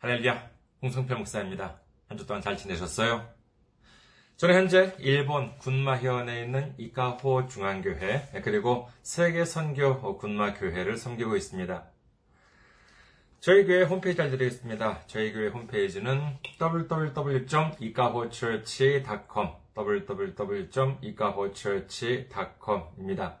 할렐루야, 홍성필 목사입니다. 한 주 동안 잘 지내셨어요? 저는 현재 일본 군마현에 있는 이카호 중앙교회 그리고 세계선교 군마교회를 섬기고 있습니다. 저희 교회 홈페이지 알려드리겠습니다. 저희 교회 홈페이지는 www.ikahochurch.com www.ikahochurch.com입니다.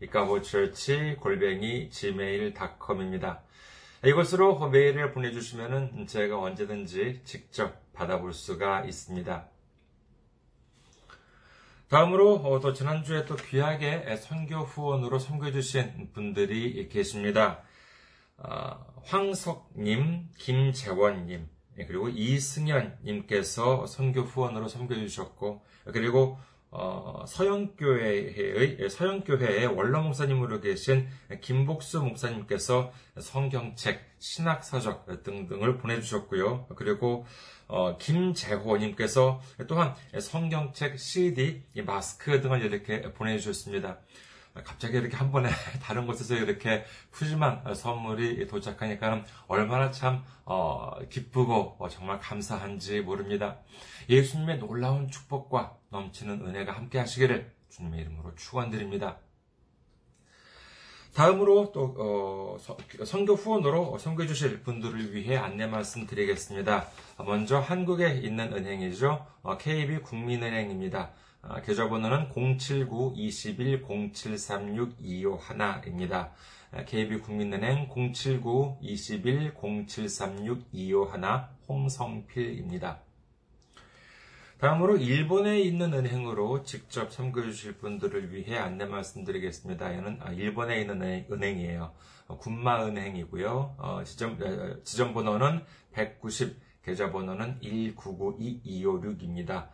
이카호처치 골뱅이 gmail.com입니다. 이곳으로 메일을 보내주시면 제가 언제든지 직접 받아볼 수가 있습니다. 다음으로 또 지난주에 또 귀하게 선교 후원으로 섬겨주신 분들이 계십니다. 황석님, 김재원님, 그리고 이승현님께서 선교 후원으로 섬겨주셨고, 그리고 어, 서영교회의, 서영교회의 원로 목사님으로 계신 김복수 목사님께서 성경책, 신학서적 등등을 보내주셨고요. 그리고 어, 김재호님께서 또한 성경책, CD, 마스크 등을 이렇게 보내주셨습니다. 갑자기 이렇게 한 번에 다른 곳에서 이렇게 푸짐한 선물이 도착하니까 얼마나 참 어, 기쁘고 정말 감사한지 모릅니다. 예수님의 놀라운 축복과 넘치는 은혜가 함께 하시기를 주님의 이름으로 축원드립니다. 다음으로 또 어, 선교 후원으로 선교해 주실 분들을 위해 안내 말씀드리겠습니다. 먼저 한국에 있는 은행이죠. 어, KB 국민은행입니다. 어, 계좌번호는 079-21-0736-251입니다. KB 국민은행 079-21-0736-251 홍성필입니다. 다음으로 일본에 있는 은행으로 직접 참고해 주실 분들을 위해 안내 말씀드리겠습니다. 이는 일본에 있는 은행 이에요. 군마은행이고요. 지점, 지점번호는 190, 계좌번호는 1992256입니다.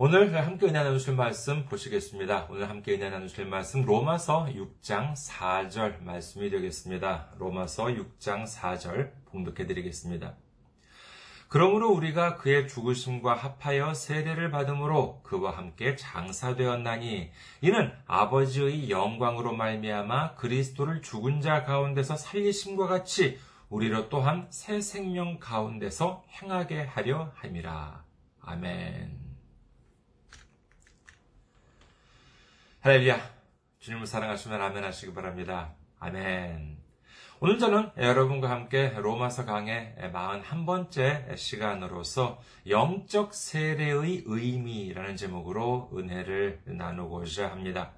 오늘 함께 은혜 나누실 말씀 보시겠습니다. 오늘 함께 은혜 나누실 말씀 로마서 6장 4절 말씀이 되겠습니다. 로마서 6장 4절 봉독해 드리겠습니다. 그러므로 우리가 그의 죽으심과 합하여 세례를 받음으로 그와 함께 장사되었나니 이는 아버지의 영광으로 말미암아 그리스도를 죽은 자 가운데서 살리심과 같이 우리로 또한 새 생명 가운데서 행하게 하려 함이라. 아멘. 할렐루야. 주님을 사랑하시면 아멘 하시기 바랍니다. 아멘. 오늘 저는 여러분과 함께 로마서 강의 41번째 시간으로서 영적 세례의 의미라는 제목으로 은혜를 나누고자 합니다.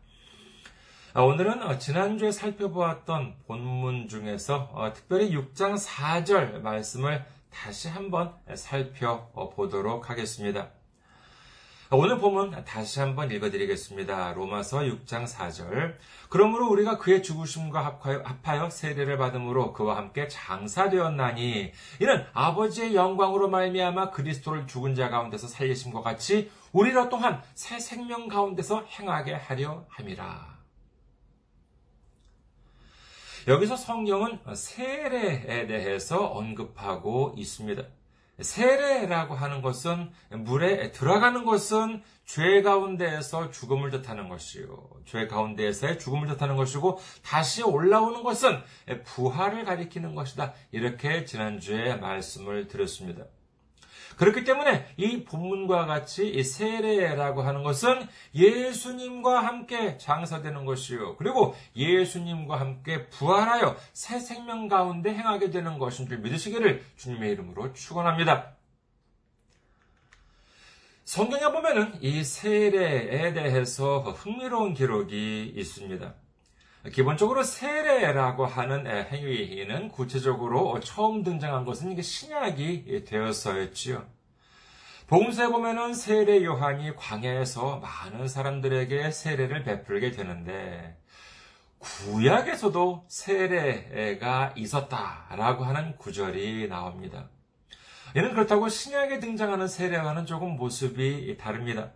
오늘은 지난주에 살펴보았던 본문 중에서 특별히 6장 4절 말씀을 다시 한번 살펴보도록 하겠습니다. 오늘 보면 다시 한번 읽어드리겠습니다. 로마서 6장 4절. 그러므로 우리가 그의 죽으심과 합하여 세례를 받음으로 그와 함께 장사되었나니 이는 아버지의 영광으로 말미암아 그리스도를 죽은 자 가운데서 살리심과 같이 우리로 또한 새 생명 가운데서 행하게 하려 함이라. 여기서 성경은 세례에 대해서 언급하고 있습니다. 세례라고 하는 것은 물에 들어가는 것은 죄 가운데에서 죽음을 뜻하는 것이요. 죄 가운데에서의 죽음을 뜻하는 것이고 다시 올라오는 것은 부활을 가리키는 것이다. 이렇게 지난주에 말씀을 드렸습니다. 그렇기 때문에 이 본문과 같이 이 세례라고 하는 것은 예수님과 함께 장사되는 것이요. 그리고 예수님과 함께 부활하여 새 생명 가운데 행하게 되는 것인 줄 믿으시기를 주님의 이름으로 축원합니다. 성경에 보면은 이 세례에 대해서 흥미로운 기록이 있습니다. 기본적으로 세례라고 하는 행위는 구체적으로 처음 등장한 것은 신약이 되었어였지요. 복음서에 보면은 세례 요한이 광야에서 많은 사람들에게 세례를 베풀게 되는데 구약에서도 세례가 있었다라고 하는 구절이 나옵니다. 이는 그렇다고 신약에 등장하는 세례와는 조금 모습이 다릅니다.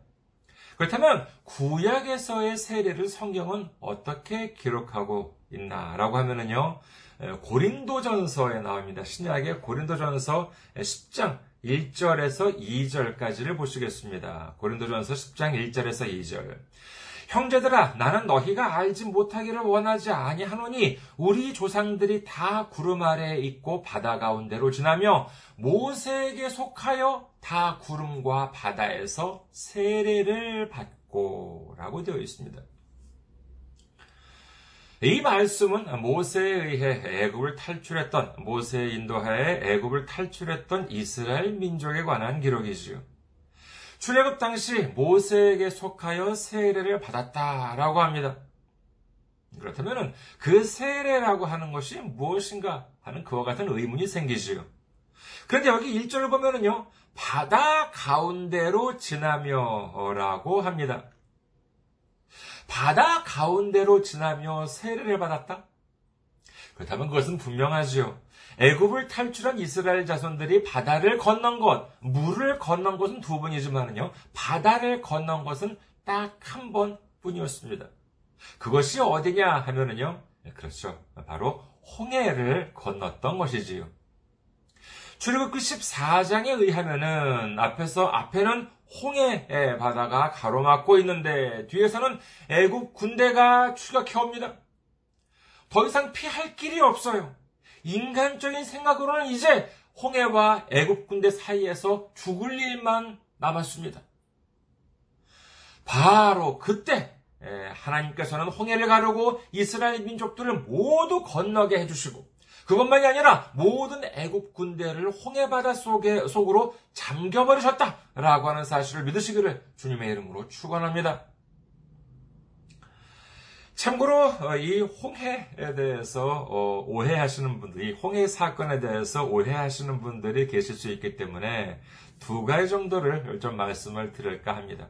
그렇다면 구약에서의 세례를 성경은 어떻게 기록하고 있나라고 하면은요. 고린도전서에 나옵니다. 신약의 고린도전서 10장 1절에서 2절까지를 보시겠습니다. 고린도전서 10장 1절에서 2절. 형제들아 나는 너희가 알지 못하기를 원하지 아니하노니 우리 조상들이 다 구름 아래에 있고 바다 가운데로 지나며 모세에게 속하여 다 구름과 바다에서 세례를 받고 라고 되어 있습니다. 이 말씀은 모세에 의해 애굽을 탈출했던 모세의 인도하에 애굽을 탈출했던 이스라엘 민족에 관한 기록이지요. 출애굽 당시 모세에게 속하여 세례를 받았다라고 합니다. 그렇다면 그 세례라고 하는 것이 무엇인가 하는 그와 같은 의문이 생기지요. 그런데 여기 1절을 보면은요, 바다 가운데로 지나며 라고 합니다. 바다 가운데로 지나며 세례를 받았다? 그렇다면 그것은 분명하지요. 애굽을 탈출한 이스라엘 자손들이 바다를 건넌 것, 물을 건넌 것은 두 번이지만요, 바다를 건넌 것은 딱 한 번뿐이었습니다. 그것이 어디냐 하면은요, 네, 그렇죠. 바로 홍해를 건넜던 것이지요. 출애굽기 14장에 의하면은 앞에서 앞에는 홍해 바다가 가로막고 있는데 뒤에서는 애굽 군대가 추격해 옵니다. 더 이상 피할 길이 없어요. 인간적인 생각으로는 이제 홍해와 애굽 군대 사이에서 죽을 일만 남았습니다. 바로 그때 하나님께서는 홍해를 가르고 이스라엘 민족들을 모두 건너게 해주시고 그것만이 아니라 모든 애굽 군대를 홍해 바다 속에 속으로 잠겨버리셨다라고 하는 사실을 믿으시기를 주님의 이름으로 축원합니다. 참고로 어, 이 홍해에 대해서 어, 오해하시는 분들, 이 홍해 사건에 대해서 오해하시는 분들이 계실 수 있기 때문에 두 가지 정도를 좀 말씀을 드릴까 합니다.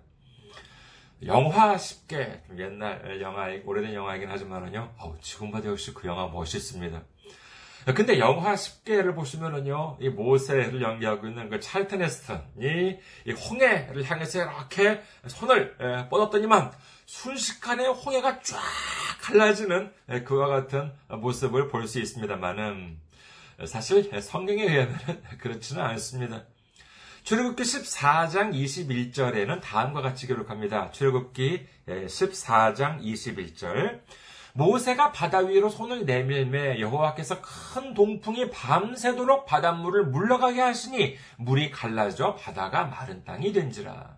영화 쉽게 옛날 영화 오래된 영화이긴 하지만은요. 지금 봐도 역시 그 영화 멋있습니다. 근데 영화 10개를 보시면은요, 이 모세를 연기하고 있는 그 찰튼 헤스턴이 이 홍해를 향해서 이렇게 손을 뻗었더니만 순식간에 홍해가 쫙 갈라지는 그와 같은 모습을 볼 수 있습니다만은 사실 성경에 의하면 그렇지는 않습니다. 출애굽기 14장 21절에는 다음과 같이 기록합니다. 출애굽기 14장 21절 모세가 바다 위로 손을 내밀매 여호와께서 큰 동풍이 밤새도록 바닷물을 물러가게 하시니 물이 갈라져 바다가 마른 땅이 된지라.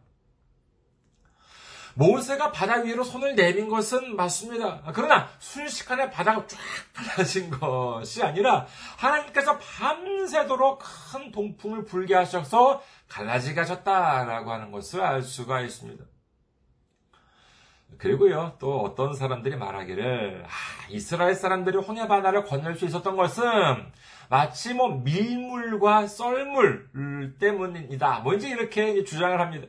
모세가 바다 위로 손을 내민 것은 맞습니다. 그러나 순식간에 바다가 쫙 갈라진 것이 아니라 하나님께서 밤새도록 큰 동풍을 불게 하셔서 갈라지게 하셨다라고 하는 것을 알 수가 있습니다. 그리고요, 또 어떤 사람들이 말하기를, 아, 이스라엘 사람들이 홍해 바다를 건널 수 있었던 것은 마치 뭐 밀물과 썰물 때문이다. 뭐 이제 이렇게 주장을 합니다.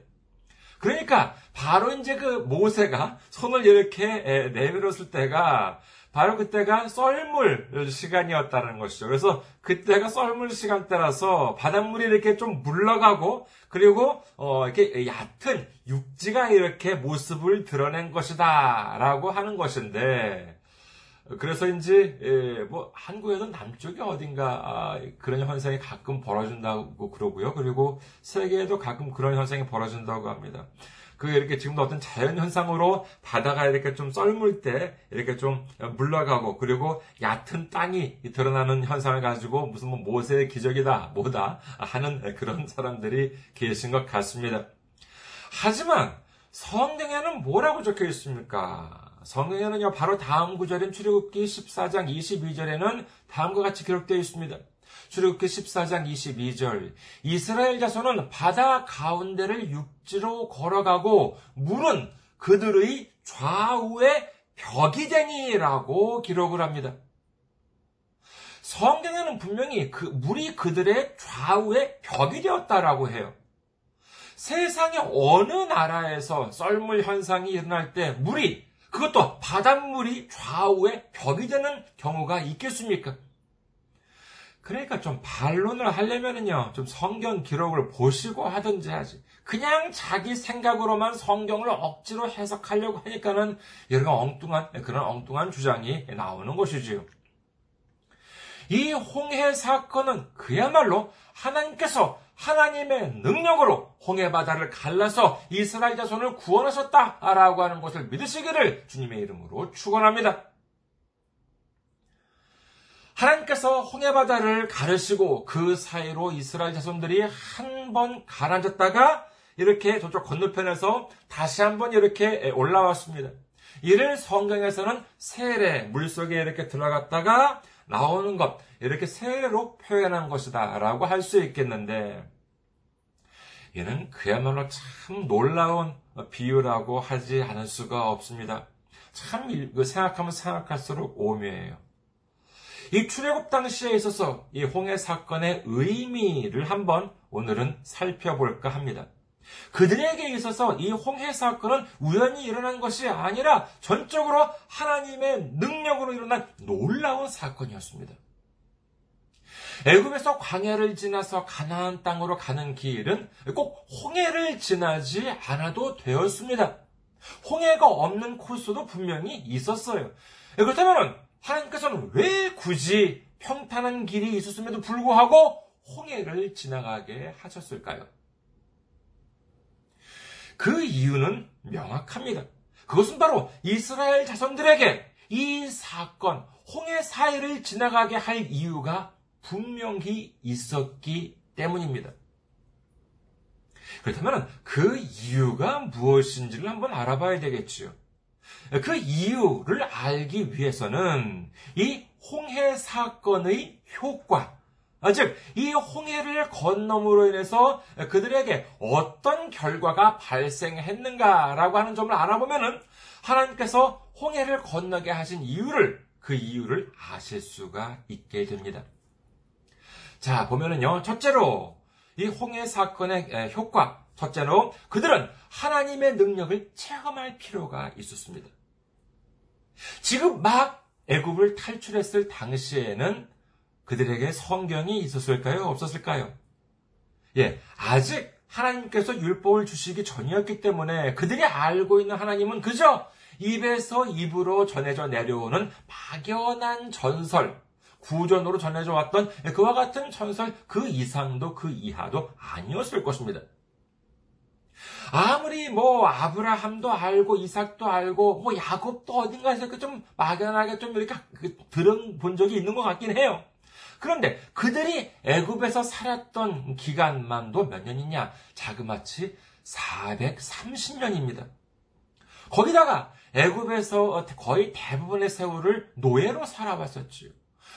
그러니까 바로 이제 그 모세가 손을 이렇게 내밀었을 때가 바로 그때가 썰물 시간이었다는 것이죠. 그래서 그때가 썰물 시간대라서 바닷물이 이렇게 좀 물러가고 그리고 어 이렇게 얕은 육지가 이렇게 모습을 드러낸 것이다라고 하는 것인데 그래서인지 예, 뭐 한국에도 남쪽이 어딘가 아, 그런 현상이 가끔 벌어진다고 그러고요. 그리고 세계에도 가끔 그런 현상이 벌어진다고 합니다. 그 이렇게 지금도 어떤 자연 현상으로 바다가 이렇게 좀 썰물 때 이렇게 좀 물러가고 그리고 얕은 땅이 드러나는 현상을 가지고 무슨 뭐 모세의 기적이다 뭐다 하는 그런 사람들이 계신 것 같습니다. 하지만 성경에는 뭐라고 적혀 있습니까? 성경에는요, 바로 다음 구절인 출애굽기 14장 22절에는 다음과 같이 기록되어 있습니다. 출애굽기 14장 22절 이스라엘 자손은 바다 가운데를 육지로 걸어가고 물은 그들의 좌우에 벽이 되니라고 기록을 합니다. 성경에는 분명히 그 물이 그들의 좌우에 벽이 되었다라고 해요. 세상의 어느 나라에서 썰물 현상이 일어날 때 물이 그것도 바닷물이 좌우에 벽이 되는 경우가 있겠습니까? 그러니까 좀 반론을 하려면은요, 좀 성경 기록을 보시고 하든지 하지. 그냥 자기 생각으로만 성경을 억지로 해석하려고 하니까는 여러 엉뚱한, 그런 엉뚱한 주장이 나오는 것이지요. 이 홍해 사건은 그야말로 하나님께서 하나님의 능력으로 홍해 바다를 갈라서 이스라엘 자손을 구원하셨다라고 하는 것을 믿으시기를 주님의 이름으로 축원합니다. 하나님께서 홍해 바다를 가르시고 그 사이로 이스라엘 자손들이 한 번 가라앉았다가 이렇게 저쪽 건너편에서 다시 한번 이렇게 올라왔습니다. 이를 성경에서는 세례 물속에 이렇게 들어갔다가 나오는 것 이렇게 세례로 표현한 것이다 라고 할 수 있겠는데 얘는 그야말로 참 놀라운 비유라고 하지 않을 수가 없습니다. 참 생각하면 생각할수록 오묘해요. 이 출애굽 당시에 있어서 이 홍해 사건의 의미를 한번 오늘은 살펴볼까 합니다. 그들에게 있어서 이 홍해 사건은 우연히 일어난 것이 아니라 전적으로 하나님의 능력으로 일어난 놀라운 사건이었습니다. 애굽에서 광야를 지나서 가나안 땅으로 가는 길은 꼭 홍해를 지나지 않아도 되었습니다. 홍해가 없는 코스도 분명히 있었어요. 그렇다면 하나님께서는 왜 굳이 평탄한 길이 있었음에도 불구하고 홍해를 지나가게 하셨을까요? 그 이유는 명확합니다. 그것은 바로 이스라엘 자손들에게 이 사건, 홍해 사이를 지나가게 할 이유가 분명히 있었기 때문입니다. 그렇다면 그 이유가 무엇인지를 한번 알아봐야 되겠지요. 그 이유를 알기 위해서는 이 홍해 사건의 효과, 아, 즉, 이 홍해를 건너므로 인해서 그들에게 어떤 결과가 발생했는가라고 하는 점을 알아보면은 하나님께서 홍해를 건너게 하신 이유를, 그 이유를 아실 수가 있게 됩니다. 자, 보면은요, 첫째로, 이 홍해 사건의 효과, 첫째로, 그들은 하나님의 능력을 체험할 필요가 있었습니다. 지금 막 애굽을 탈출했을 당시에는 그들에게 성경이 있었을까요? 없었을까요? 예, 아직 하나님께서 율법을 주시기 전이었기 때문에 그들이 알고 있는 하나님은 그저 입에서 입으로 전해져 내려오는 막연한 전설, 구전으로 전해져 왔던 그와 같은 전설 그 이상도 그 이하도 아니었을 것입니다. 아무리 뭐 아브라함도 알고 이삭도 알고 뭐 야곱도 어딘가에서 그좀 막연하게 좀 이렇게 그 들은 적이 있는 것 같긴 해요. 그런데 그들이 애굽에서 살았던 기간만도 몇 년이냐? 자그마치 430년입니다. 거기다가 애굽에서 거의 대부분의 세월을 노예로 살아왔었지요.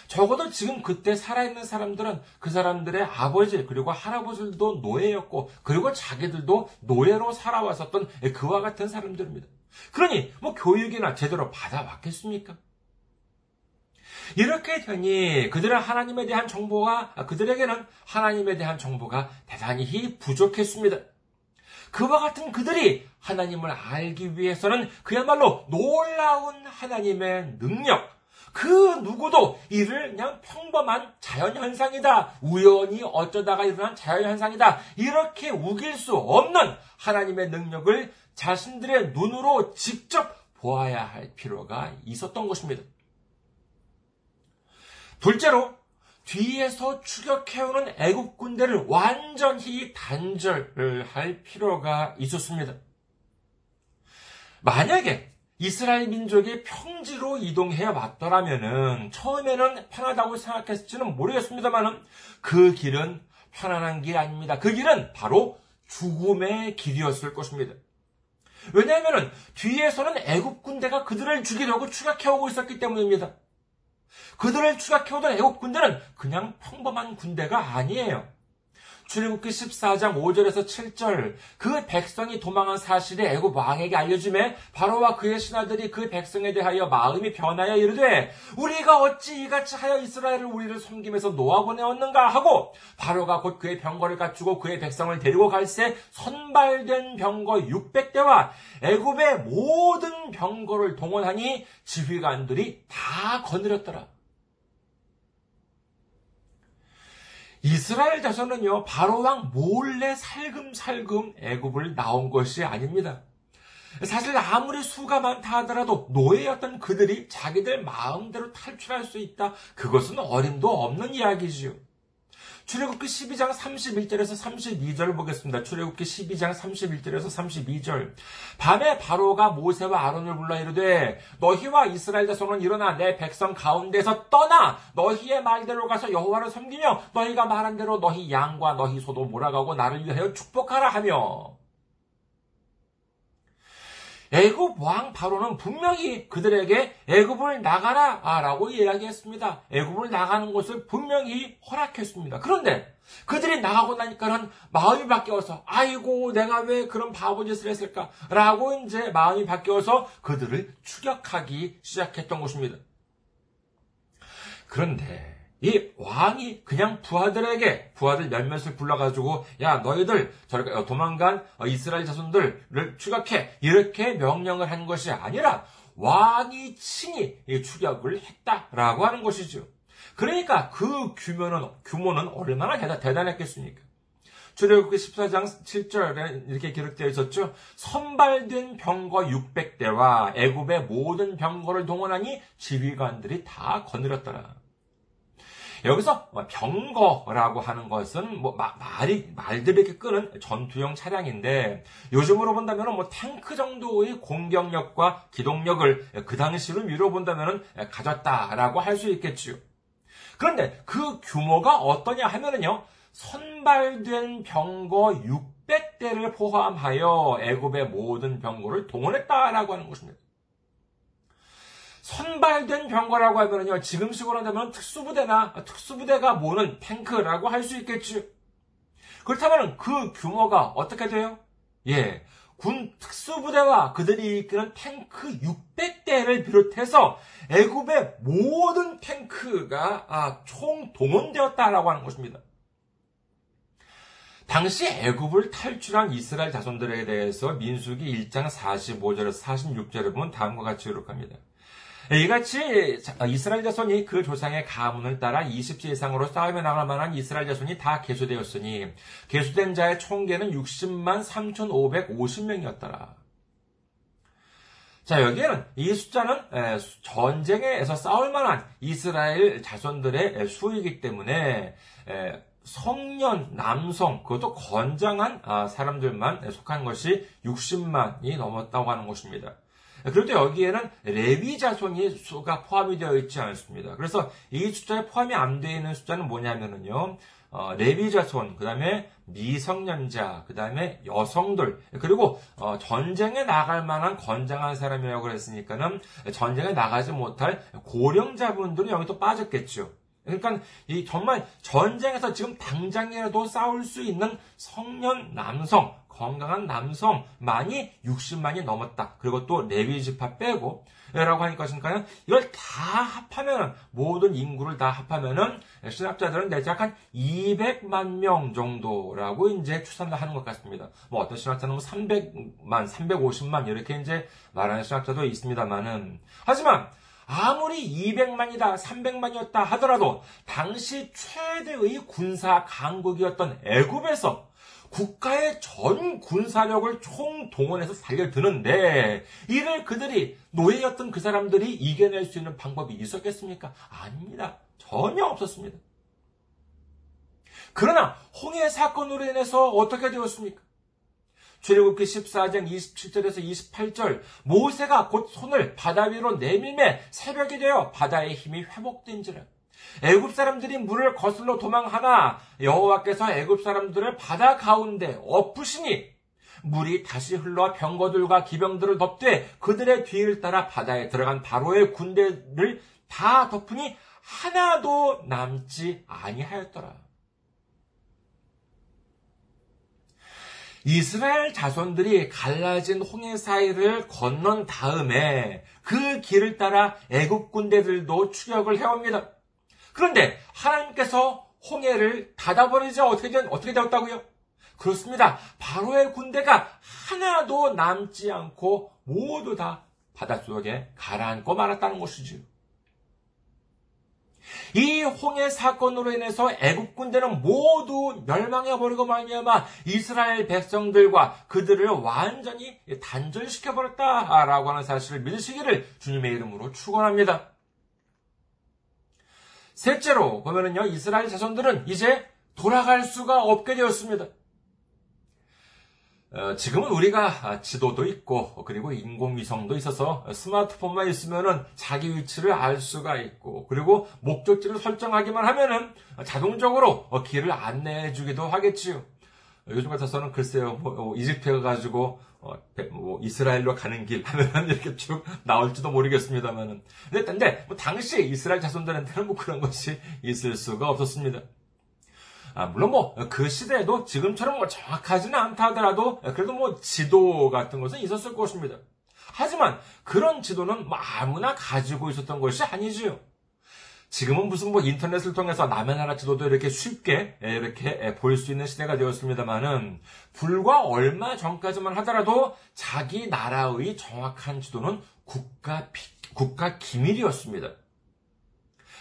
적어도 지금 그때 살아있는 사람들은 그 사람들의 아버지 그리고 할아버지들도 노예였고 그리고 자기들도 노예로 살아왔었던 그와 같은 사람들입니다. 그러니 뭐 교육이나 제대로 받아왔겠습니까? 이렇게 되니 그들은 하나님에 대한 정보가 그들에게는 하나님에 대한 정보가 대단히 부족했습니다. 그와 같은 그들이 하나님을 알기 위해서는 그야말로 놀라운 하나님의 능력, 그 누구도 이를 그냥 평범한 자연현상이다. 우연히 어쩌다가 일어난 자연현상이다. 이렇게 우길 수 없는 하나님의 능력을 자신들의 눈으로 직접 보아야 할 필요가 있었던 것입니다. 둘째로 뒤에서 추격해오는 애국 군대를 완전히 단절할 필요가 있었습니다. 만약에 이스라엘 민족이 평지로 이동해 왔더라면은 처음에는 편하다고 생각했을지는 모르겠습니다만은 그 길은 편안한 길 아닙니다. 그 길은 바로 죽음의 길이었을 것입니다. 왜냐하면 뒤에서는 애국 군대가 그들을 죽이려고 추격해오고 있었기 때문입니다. 그들을 추격해오던 애국 군대는 그냥 평범한 군대가 아니에요. 출애굽기 14장 5절에서 7절 그 백성이 도망한 사실이 애굽 왕에게 알려짐에 바로와 그의 신하들이 그 백성에 대하여 마음이 변하여 이르되 우리가 어찌 이같이 하여 이스라엘을 우리를 섬김에서 놓아보내었는가 하고 바로가 곧 그의 병거를 갖추고 그의 백성을 데리고 갈새 선발된 병거 600대와 애굽의 모든 병거를 동원하니 지휘관들이 다 거느렸더라. 이스라엘 자손은요 바로 왕 몰래 살금살금 애굽을 나온 것이 아닙니다. 사실 아무리 수가 많다 하더라도 노예였던 그들이 자기들 마음대로 탈출할 수 있다. 그것은 어림도 없는 이야기지요. 출애굽기 12장 31절에서 32절 보겠습니다. 출애굽기 12장 31절에서 32절. 밤에 바로가 모세와 아론을 불러 이르되 너희와 이스라엘 자손은 일어나 내 백성 가운데서 떠나 너희의 말대로 가서 여호와를 섬기며 너희가 말한 대로 너희 양과 너희 소도 몰아가고 나를 위하여 축복하라 하며 애굽 왕 바로는 분명히 그들에게 애굽을 나가라라고 이야기했습니다. 애굽을 나가는 것을 분명히 허락했습니다. 그런데 그들이 나가고 나니까는 마음이 바뀌어서 아이고 내가 왜 그런 바보 짓을 했을까라고 이제 마음이 바뀌어서 그들을 추격하기 시작했던 것입니다. 그런데 이 왕이 그냥 부하들에게 부하들 몇몇을 불러가지고 야 너희들 저렇게 도망간 이스라엘 자손들을 추격해 이렇게 명령을 한 것이 아니라 왕이 친히 추격을 했다라고 하는 것이죠. 그러니까 그 규모는 규모는 얼마나 대단했겠습니까? 출애굽기 14장 7절에 이렇게 기록되어 있었죠. 선발된 병거 600대와 애굽의 모든 병거를 동원하니 지휘관들이 다 거느렸더라. 여기서 뭐 병거라고 하는 것은 뭐 말이 말들이 이렇게 끄는 전투용 차량인데 요즘으로 본다면 뭐 탱크 정도의 공격력과 기동력을 그 당시로 미뤄 본다면 가졌다라고 할 수 있겠지요. 그런데 그 규모가 어떠냐 하면은요. 선발된 병거 600대를 포함하여 애굽의 모든 병거를 동원했다라고 하는 것입니다. 선발된 병거라고 하면요, 지금식으로 한다면 특수부대나 특수부대가 모는 탱크라고 할 수 있겠죠. 그렇다면 그 규모가 어떻게 돼요? 예, 군 특수부대와 그들이 이끄는 탱크 600대를 비롯해서 애굽의 모든 탱크가 아, 총 동원되었다라고 하는 것입니다. 당시 애굽을 탈출한 이스라엘 자손들에 대해서 민수기 1장 45절에서 46절에 보면 다음과 같이 기록합니다. 이같이 이스라엘 자손이 그 조상의 가문을 따라 20지 이상으로 싸움에 나갈 만한 이스라엘 자손이 다 개수되었으니 개수된 자의 총계는 60만 3,550명이었더라. 자, 여기에는 이 숫자는 전쟁에서 싸울 만한 이스라엘 자손들의 수이기 때문에 성년, 남성, 그것도 건장한 아, 사람들만 속한 것이 60만이 넘었다고 하는 것입니다. 그런데 여기에는 레위 자손이 수가 포함이 되어 있지 않습니다. 그래서 이 숫자에 포함이 안 되어 있는 숫자는 뭐냐면은요. 어, 레위 자손, 그 다음에 미성년자, 그 다음에 여성들, 그리고 어, 전쟁에 나갈 만한 건장한 사람이라고 그랬으니까는 전쟁에 나가지 못할 고령자분들이 여기 또 빠졌겠죠. 그러니까 이 정말 전쟁에서 지금 당장이라도 싸울 수 있는 성년 남성, 건강한 남성만이 60만이 넘었다. 그리고 또 레위 지파 빼고 라고 하니까 그러니까요. 이걸 다 합하면 모든 인구를 다 합하면은 신학자들은 대략 한 200만 명 정도라고 이제 추산을 하는 것 같습니다. 뭐 어떤 신학자는 300만, 뭐 350만 이렇게 이제 말하는 신학자도 있습니다만은 하지만 아무리 200만이다, 300만이었다 하더라도 당시 최대의 군사 강국이었던 애굽에서 국가의 전 군사력을 총동원해서 살려드는데 이를 그들이 노예였던 그 사람들이 이겨낼 수 있는 방법이 있었겠습니까? 아닙니다. 전혀 없었습니다. 그러나 홍해 사건으로 인해서 어떻게 되었습니까? 출애굽기 14장 27절에서 28절 모세가 곧 손을 바다 위로 내밀매 새벽이 되어 바다의 힘이 회복된지라 애굽 사람들이 물을 거슬러 도망하나 여호와께서 애굽 사람들을 바다 가운데 엎으시니 물이 다시 흘러 병거들과 기병들을 덮되 그들의 뒤를 따라 바다에 들어간 바로의 군대를 다 덮으니 하나도 남지 아니하였더라. 이스라엘 자손들이 갈라진 홍해 사이를 건넌 다음에 그 길을 따라 애국 군대들도 추격을 해옵니다. 그런데 하나님께서 홍해를 닫아버리자 어떻게 된, 어떻게 되었다고요? 그렇습니다. 바로의 군대가 하나도 남지 않고 모두 다 바닷속에 가라앉고 말았다는 것이지요. 이 홍해 사건으로 인해서 애국 군대는 모두 멸망해 버리고 말미암아 이스라엘 백성들과 그들을 완전히 단절시켜 버렸다라고 하는 사실을 믿으시기를 주님의 이름으로 축원합니다. 셋째로 보면은요 이스라엘 자손들은 이제 돌아갈 수가 없게 되었습니다. 어, 지금은 우리가 지도도 있고 그리고 인공위성도 있어서 스마트폰만 있으면은 자기 위치를 알 수가 있고 그리고 목적지를 설정하기만 하면은 자동적으로 길을 안내해 주기도 하겠지요. 요즘 같아서는 글쎄요, 뭐, 뭐 이집트에 가지고 어, 뭐 이스라엘로 가는 길 하면 이렇게 쭉 나올지도 모르겠습니다만은. 근데, 근데 뭐 당시 이스라엘 자손들한테는 뭐 그런 것이 있을 수가 없었습니다. 아, 물론 뭐 그 시대에도 지금처럼 뭐 정확하지는 않다 하더라도 그래도 뭐 지도 같은 것은 있었을 것입니다. 하지만 그런 지도는 뭐 아무나 가지고 있었던 것이 아니지요. 지금은 무슨 뭐 인터넷을 통해서 남의 나라 지도도 이렇게 쉽게 이렇게 볼 수 있는 시대가 되었습니다만은 불과 얼마 전까지만 하더라도 자기 나라의 정확한 지도는 국가 국가 기밀이었습니다.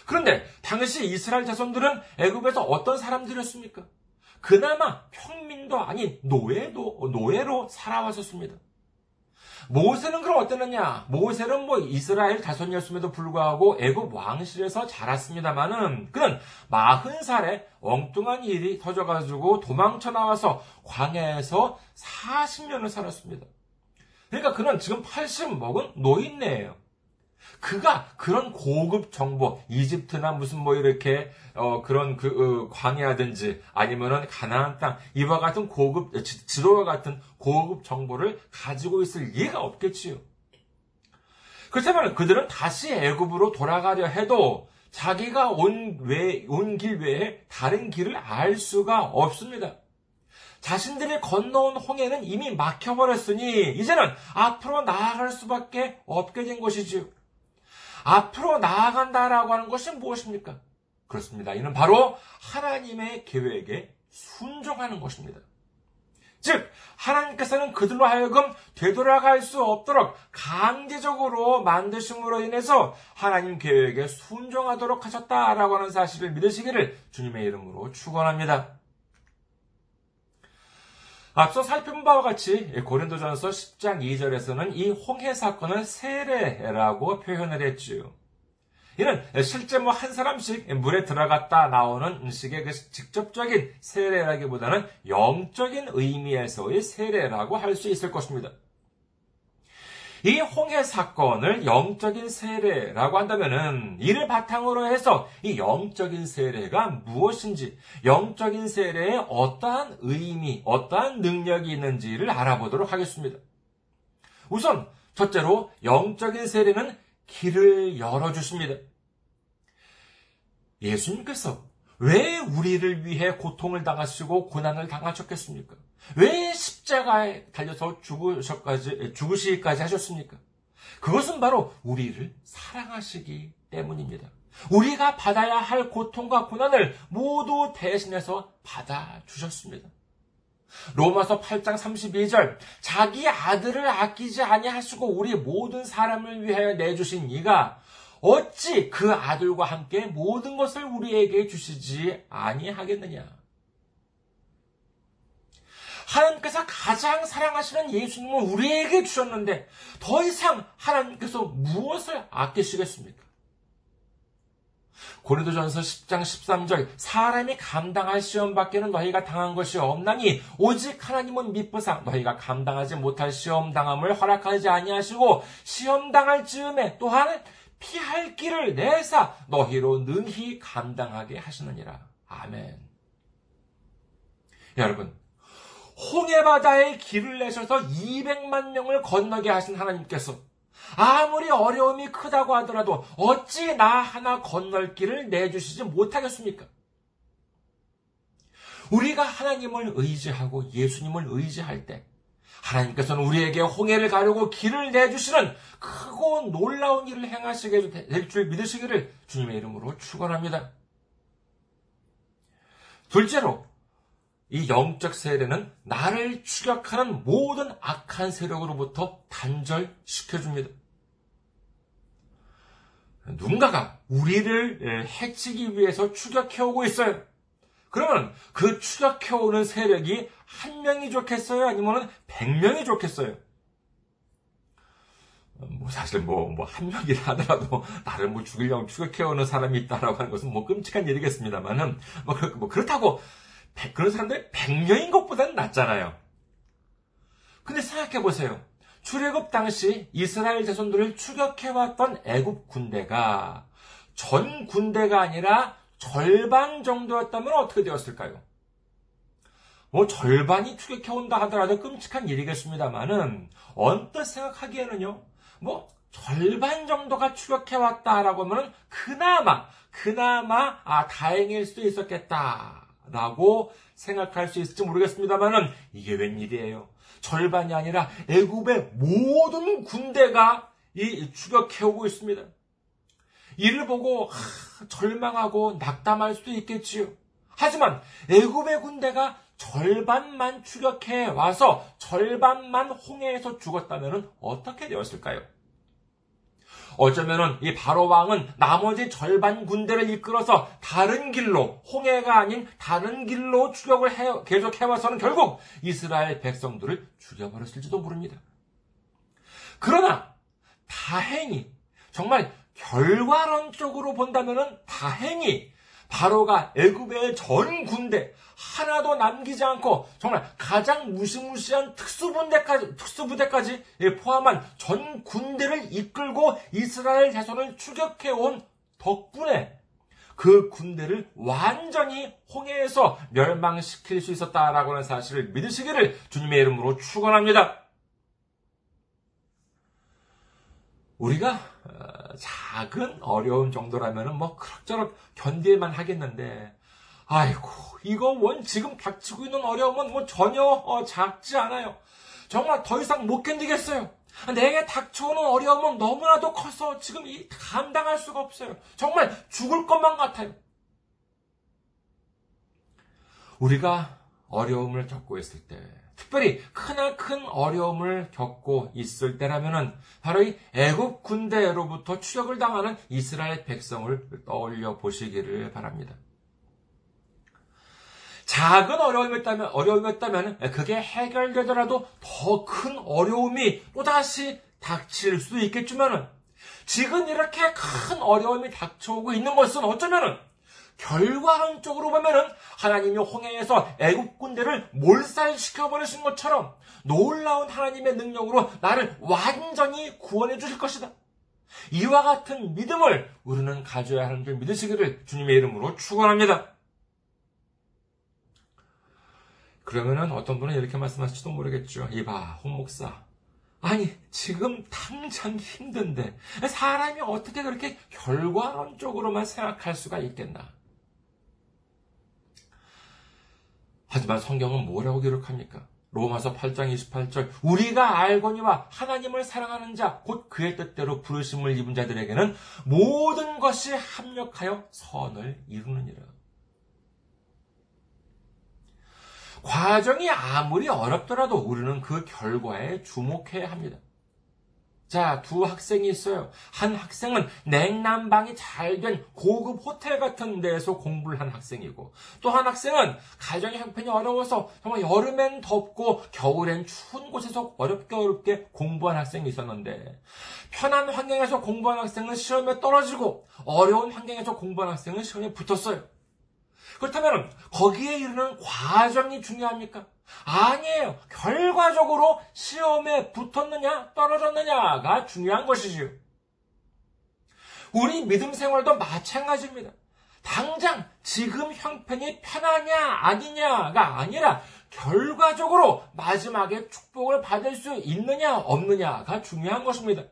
그런데 당시 이스라엘 자손들은 애굽에서 어떤 사람들이었습니까? 그나마 평민도 아닌 노예도 노예로 살아왔었습니다. 모세는 그럼 어땠느냐? 모세는 뭐 이스라엘 자손이었음에도 불구하고 애굽 왕실에서 자랐습니다만은 그는 마흔 살에 엉뚱한 일이 터져가지고 도망쳐 나와서 광야에서 40년을 살았습니다. 그러니까 그는 지금 80 먹은 노인네예요. 그가 그런 고급 정보, 이집트나 무슨 뭐 이렇게 어, 그런 그 어, 광야든지 아니면은 가나안 땅 이와 같은 고급 지 도와 같은 고급 정보를 가지고 있을 이해가 없겠지요. 그렇다면 그들은 다시 애굽으로 돌아가려 해도 자기가 온 외, 온 길 외에 다른 길을 알 수가 없습니다. 자신들이 건너온 홍해는 이미 막혀버렸으니 이제는 앞으로 나아갈 수밖에 없게 된 것이지요. 앞으로 나아간다라고 하는 것이 무엇입니까? 그렇습니다. 이는 바로 하나님의 계획에 순종하는 것입니다. 즉, 하나님께서는 그들로 하여금 되돌아갈 수 없도록 강제적으로 만드심으로 인해서 하나님 계획에 순종하도록 하셨다라고 하는 사실을 믿으시기를 주님의 이름으로 축원합니다. 앞서 살펴본 바와 같이 고린도전서 10장 2절에서는 이 홍해 사건을 세례라고 표현을 했지요. 이는 실제 뭐 한 사람씩 물에 들어갔다 나오는 식의 그 직접적인 세례라기보다는 영적인 의미에서의 세례라고 할 수 있을 것입니다. 이 홍해 사건을 영적인 세례라고 한다면은 이를 바탕으로 해서 이 영적인 세례가 무엇인지, 영적인 세례에 어떠한 의미, 어떠한 능력이 있는지를 알아보도록 하겠습니다. 우선 첫째로 영적인 세례는 길을 열어주십니다. 예수님께서 왜 우리를 위해 고통을 당하시고 고난을 당하셨겠습니까? 왜 십자가에 달려서 죽으셔까지, 죽으시기까지 하셨습니까? 그것은 바로 우리를 사랑하시기 때문입니다. 우리가 받아야 할 고통과 고난을 모두 대신해서 받아주셨습니다. 로마서 8장 32절 자기 아들을 아끼지 아니하시고 우리 모든 사람을 위하여 내주신 이가 어찌 그 아들과 함께 모든 것을 우리에게 주시지 아니하겠느냐? 하나님께서 가장 사랑하시는 예수님을 우리에게 주셨는데 더 이상 하나님께서 무엇을 아끼시겠습니까? 고린도전서 10장 13절 사람이 감당할 시험 밖에는 너희가 당한 것이 없나니 오직 하나님은 미쁘사 너희가 감당하지 못할 시험 당함을 허락하지 아니하시고 시험 당할 즈음에 또한 피할 길을 내사 너희로 능히 감당하게 하시느니라. 아멘. 여러분, 홍해 바다에 길을 내셔서 200만 명을 건너게 하신 하나님께서 아무리 어려움이 크다고 하더라도 어찌 나 하나 건널 길을 내주시지 못하겠습니까? 우리가 하나님을 의지하고 예수님을 의지할 때 하나님께서는 우리에게 홍해를 가르고 길을 내주시는 크고 놀라운 일을 행하시게 될 줄 믿으시기를 주님의 이름으로 축원합니다. 둘째로 이 영적 세례는 나를 추격하는 모든 악한 세력으로부터 단절시켜줍니다. 누군가가 우리를 해치기 위해서 추격해오고 있어요. 그러면 그 추격해오는 세력이 한 명이 좋겠어요? 아니면 백 명이 좋겠어요? 뭐 사실 뭐 뭐 한 명이라 하더라도 나를 뭐 죽이려고 추격해오는 사람이 있다라고 하는 것은 뭐 끔찍한 일이겠습니다만은 뭐, 그렇, 뭐 그렇다고 백, 그런 사람들이 백 명인 것보다는 낫잖아요. 근데 생각해 보세요. 출애굽 당시 이스라엘 자손들을 추격해왔던 애굽 군대가 전 군대가 아니라 절반 정도였다면 어떻게 되었을까요? 뭐 절반이 추격해온다 하더라도 끔찍한 일이겠습니다만은 언뜻 생각하기에는요. 뭐 절반 정도가 추격해왔다라고 하면 그나마 그나마 아 다행일 수도 있었겠다 라고 생각할 수 있을지 모르겠습니다만은 이게 웬일이에요? 절반이 아니라 애굽의 모든 군대가 이 추격해오고 있습니다. 이를 보고 하, 절망하고 낙담할 수도 있겠지요. 하지만 애굽의 군대가 절반만 추격해 와서 절반만 홍해에서 죽었다면 어떻게 되었을까요? 어쩌면은 이 바로 왕은 나머지 절반 군대를 이끌어서 다른 길로 홍해가 아닌 다른 길로 추격을 해, 계속 해와서는 결국 이스라엘 백성들을 죽여버렸을지도 모릅니다. 그러나 다행히 정말 결과론적으로 본다면은 다행히 바로가 애굽의 전 군대 하나도 남기지 않고 정말 가장 무시무시한 특수부대까지 특수부대까지 포함한 전 군대를 이끌고 이스라엘 자손을 추격해 온 덕분에 그 군대를 완전히 홍해에서 멸망시킬 수 있었다라고 하는 사실을 믿으시기를 주님의 이름으로 축원합니다. 우리가 어, 작은 어려움 정도라면 뭐 그럭저럭 견딜만 하겠는데 아이고 이거 원 지금 닥치고 있는 어려움은 뭐 전혀 어, 작지 않아요. 정말 더 이상 못 견디겠어요. 내게 닥쳐오는 어려움은 너무나도 커서 지금 이 감당할 수가 없어요. 정말 죽을 것만 같아요. 우리가 어려움을 겪고 있을 때 특별히 크나큰 어려움을 겪고 있을 때라면은 바로 이 애굽 군대로부터 추격을 당하는 이스라엘 백성을 떠올려 보시기를 바랍니다. 작은 어려움이었다면, 어려움이었다면 그게 해결되더라도 더 큰 어려움이 또다시 닥칠 수도 있겠지만은 지금 이렇게 큰 어려움이 닥쳐오고 있는 것은 어쩌면은 결과론적으로 보면은 하나님이 홍해에서 애국 군대를 몰살시켜 버리신 것처럼 놀라운 하나님의 능력으로 나를 완전히 구원해 주실 것이다. 이와 같은 믿음을 우리는 가져야 하는 줄 믿으시기를 주님의 이름으로 축원합니다. 그러면은 어떤 분은 이렇게 말씀하실지도 모르겠죠. 이봐, 홍 목사. 아니, 지금 당장 힘든데 사람이 어떻게 그렇게 결과론적으로만 생각할 수가 있겠나? 하지만 성경은 뭐라고 기록합니까? 로마서 8장 28절 우리가 알거니와 하나님을 사랑하는 자 곧 그의 뜻대로 부르심을 입은 자들에게는 모든 것이 합력하여 선을 이루느니라. 과정이 아무리 어렵더라도 우리는 그 결과에 주목해야 합니다. 자, 두 학생이 있어요. 한 학생은 냉난방이 잘 된 고급 호텔 같은 데에서 공부를 한 학생이고, 또 한 학생은 가정의 형편이 어려워서 정말 여름엔 덥고 겨울엔 추운 곳에서 어렵게 어렵게 공부한 학생이 있었는데, 편한 환경에서 공부한 학생은 시험에 떨어지고, 어려운 환경에서 공부한 학생은 시험에 붙었어요. 그렇다면 거기에 이르는 과정이 중요합니까? 아니에요. 결과적으로 시험에 붙었느냐, 떨어졌느냐가 중요한 것이지요. 우리 믿음 생활도 마찬가지입니다. 당장 지금 형편이 편하냐, 아니냐가 아니라 결과적으로 마지막에 축복을 받을 수 있느냐, 없느냐가 중요한 것입니다.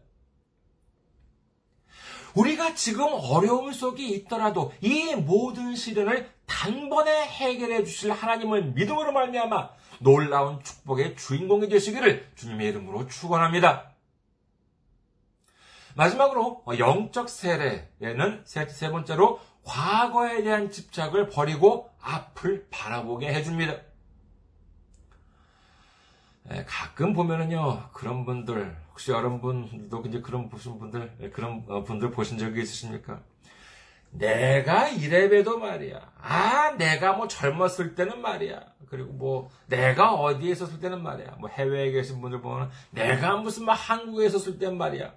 우리가 지금 어려움 속에 있더라도 이 모든 시련을 단번에 해결해 주실 하나님을 믿음으로 말미암아 놀라운 축복의 주인공이 되시기를 주님의 이름으로 축원합니다. 마지막으로 영적 세례에는 세 번째로 과거에 대한 집착을 버리고 앞을 바라보게 해줍니다. 가끔 보면은요 그런 분들 혹시 여러분도 이제 그런 보신 분들 그런 어, 분들 보신 적이 있으십니까? 내가 이래봬도 말이야. 아, 내가 뭐 젊었을 때는 말이야. 그리고 뭐 내가 어디에 있었을 때는 말이야. 뭐 해외에 계신 분들 보면 내가 무슨 막 한국에 있었을 땐 말이야.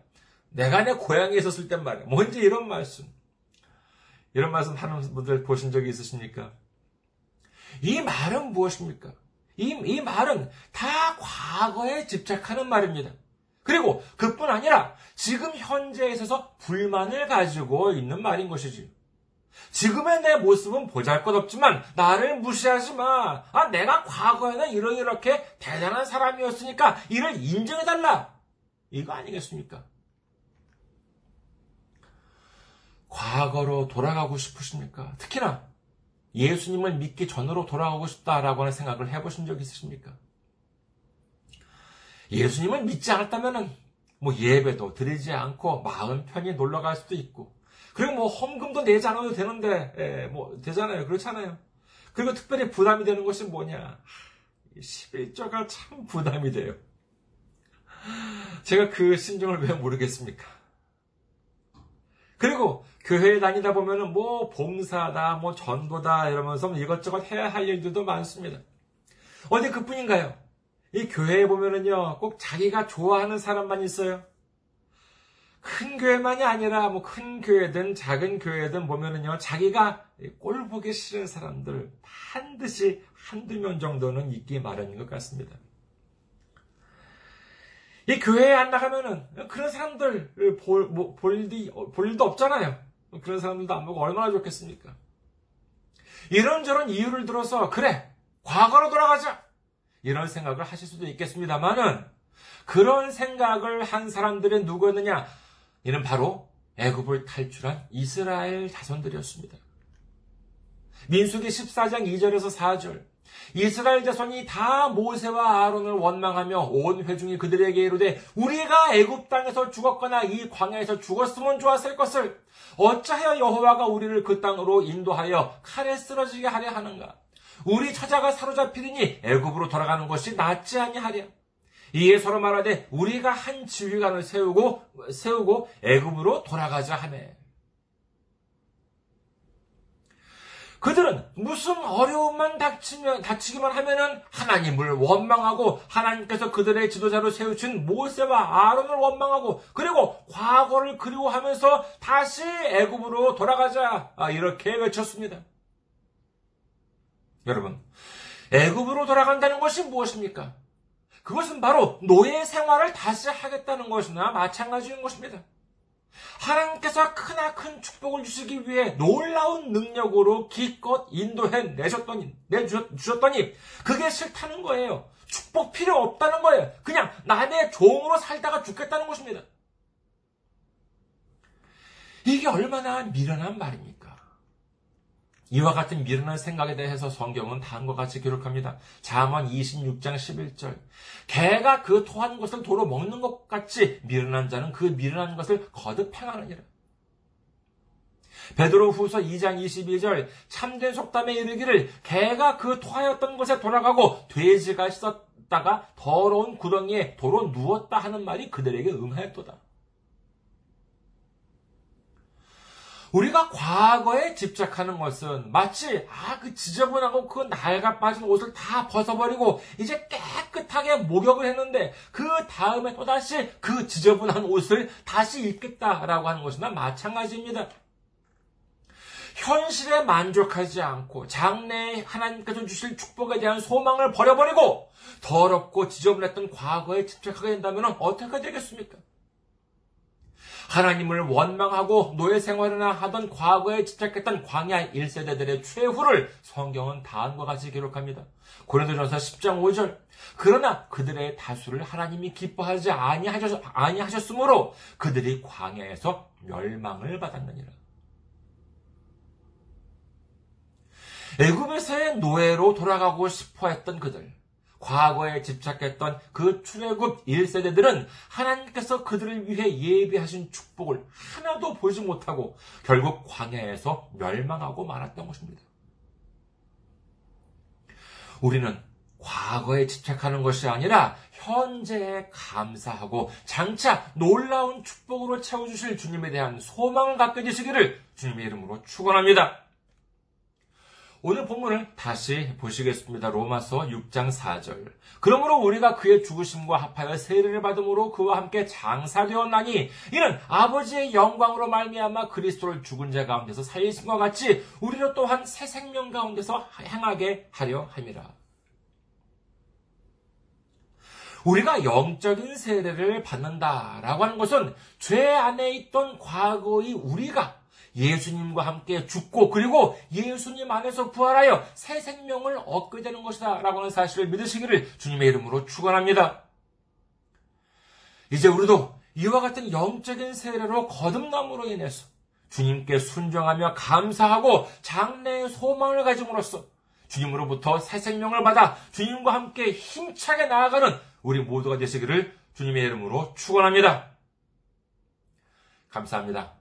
내가 내 고향에 있었을 땐 말이야. 뭔지 뭐 이런 말씀. 이런 말씀 하는 분들 보신 적이 있으십니까? 이 말은 무엇입니까? 이, 이 말은 다 과거에 집착하는 말입니다. 그리고 그뿐 아니라 지금 현재에 있어서 불만을 가지고 있는 말인 것이지. 지금의 내 모습은 보잘 것 없지만 나를 무시하지 마. 아, 내가 과거에는 이런 이렇게 대단한 사람이었으니까 이를 인정해 달라. 이거 아니겠습니까? 과거로 돌아가고 싶으십니까? 특히나 예수님을 믿기 전으로 돌아가고 싶다라고 하는 생각을 해보신 적 있으십니까? 예수님을 믿지 않았다면은 뭐 예배도 드리지 않고 마음 편히 놀러 갈 수도 있고 그리고 뭐 헌금도 내지 않아도 되는데 예, 뭐 되잖아요. 그렇잖아요. 그리고 특별히 부담이 되는 것이 뭐냐? 11조가 참 부담이 돼요. 제가 그 심정을 왜 모르겠습니까? 그리고 교회에 다니다 보면은 뭐 봉사다, 뭐 전도다 이러면서 뭐 이것저것 해야 할 일들도 많습니다. 어디 그뿐인가요? 이 교회에 보면은요, 꼭 자기가 좋아하는 사람만 있어요. 큰 교회만이 아니라 뭐 큰 교회든 작은 교회든 보면은요, 자기가 꼴 보기 싫은 사람들 반드시 한두 명 정도는 있기 마련인 것 같습니다. 이 교회에 안 나가면은 그런 사람들 볼, 뭐, 볼, 볼 일도 없잖아요. 그런 사람들도 안 보고 얼마나 좋겠습니까? 이런저런 이유를 들어서 그래 과거로 돌아가자 이런 생각을 하실 수도 있겠습니다만은 그런 생각을 한 사람들은 누구였느냐? 이는 바로 애굽을 탈출한 이스라엘 자손들이었습니다. 민수기 14장 2절에서 4절 이스라엘 자손이 다 모세와 아론을 원망하며 온 회중이 그들에게 이르되 우리가 애굽 땅에서 죽었거나 이 광야에서 죽었으면 좋았을 것을 어찌하여 여호와가 우리를 그 땅으로 인도하여 칼에 쓰러지게 하려 하는가 우리 처자가 사로잡히더니 애굽으로 돌아가는 것이 낫지 아니하랴 이에 서로 말하되 우리가 한 지휘관을 세우고 세우고 애굽으로 돌아가자 하네 그들은 무슨 어려움만 닥치면, 닥치기만 하면은 하나님을 원망하고 하나님께서 그들의 지도자로 세우신 모세와 아론을 원망하고 그리고 과거를 그리워하면서 다시 애굽으로 돌아가자 아, 이렇게 외쳤습니다. 여러분, 애굽으로 돌아간다는 것이 무엇입니까? 그것은 바로 노예 생활을 다시 하겠다는 것이나 마찬가지인 것입니다. 하나님께서 크나큰 축복을 주시기 위해 놀라운 능력으로 기껏 인도해 내셨더니, 내주셨더니, 그게 싫다는 거예요. 축복 필요 없다는 거예요. 그냥 남의 종으로 살다가 죽겠다는 것입니다. 이게 얼마나 미련한 말입니까? 이와 같은 미련한 생각에 대해서 성경은 다음과 같이 기록합니다. 잠언 26장 11절. 개가 그 토한 것을 도로 먹는 것 같이 미련한 자는 그 미련한 것을 거듭 행하느니라. 베드로 후서 2장 22절 참된 속담에 이르기를 개가 그 토하였던 곳에 돌아가고 돼지가 씻었다가 더러운 구덩이에 도로 누웠다 하는 말이 그들에게 응하였도다. 우리가 과거에 집착하는 것은 마치 아 그 지저분하고 그 낡아 빠진 옷을 다 벗어버리고 이제 깨끗하게 목욕을 했는데 그 다음에 또 다시 그 지저분한 옷을 다시 입겠다라고 하는 것이나 마찬가지입니다. 현실에 만족하지 않고 장래에 하나님께서 주실 축복에 대한 소망을 버려버리고 더럽고 지저분했던 과거에 집착하게 된다면 어떻게 되겠습니까? 하나님을 원망하고 노예 생활이나 하던 과거에 집착했던 광야 1세대들의 최후를 성경은 다음과 같이 기록합니다. 고린도전서 10장 5절 그러나 그들의 다수를 하나님이 기뻐하지 아니하셨, 아니하셨으므로 그들이 광야에서 멸망을 받았느니라. 애굽에서의 노예로 돌아가고 싶어 했던 그들, 과거에 집착했던 그 출애굽 1세대들은 하나님께서 그들을 위해 예비하신 축복을 하나도 보지 못하고 결국 광야에서 멸망하고 말았던 것입니다. 우리는 과거에 집착하는 것이 아니라 현재에 감사하고 장차 놀라운 축복으로 채워주실 주님에 대한 소망을 갖게 되시기를 주님의 이름으로 축원합니다. 오늘 본문을 다시 보시겠습니다. 로마서 6장 4절. 그러므로 우리가 그의 죽으심과 합하여 세례를 받음으로 그와 함께 장사되었나니 이는 아버지의 영광으로 말미암아 그리스도를 죽은 자 가운데서 살리심과 같이 우리로 또한 새 생명 가운데서 행하게 하려 함이라. 우리가 영적인 세례를 받는다라고 하는 것은 죄 안에 있던 과거의 우리가 예수님과 함께 죽고 그리고 예수님 안에서 부활하여 새 생명을 얻게 되는 것이다 라고 하는 사실을 믿으시기를 주님의 이름으로 축원합니다. 이제 우리도 이와 같은 영적인 세례로 거듭남으로 인해서 주님께 순종하며 감사하고 장래의 소망을 가짐으로써 주님으로부터 새 생명을 받아 주님과 함께 힘차게 나아가는 우리 모두가 되시기를 주님의 이름으로 축원합니다. 감사합니다.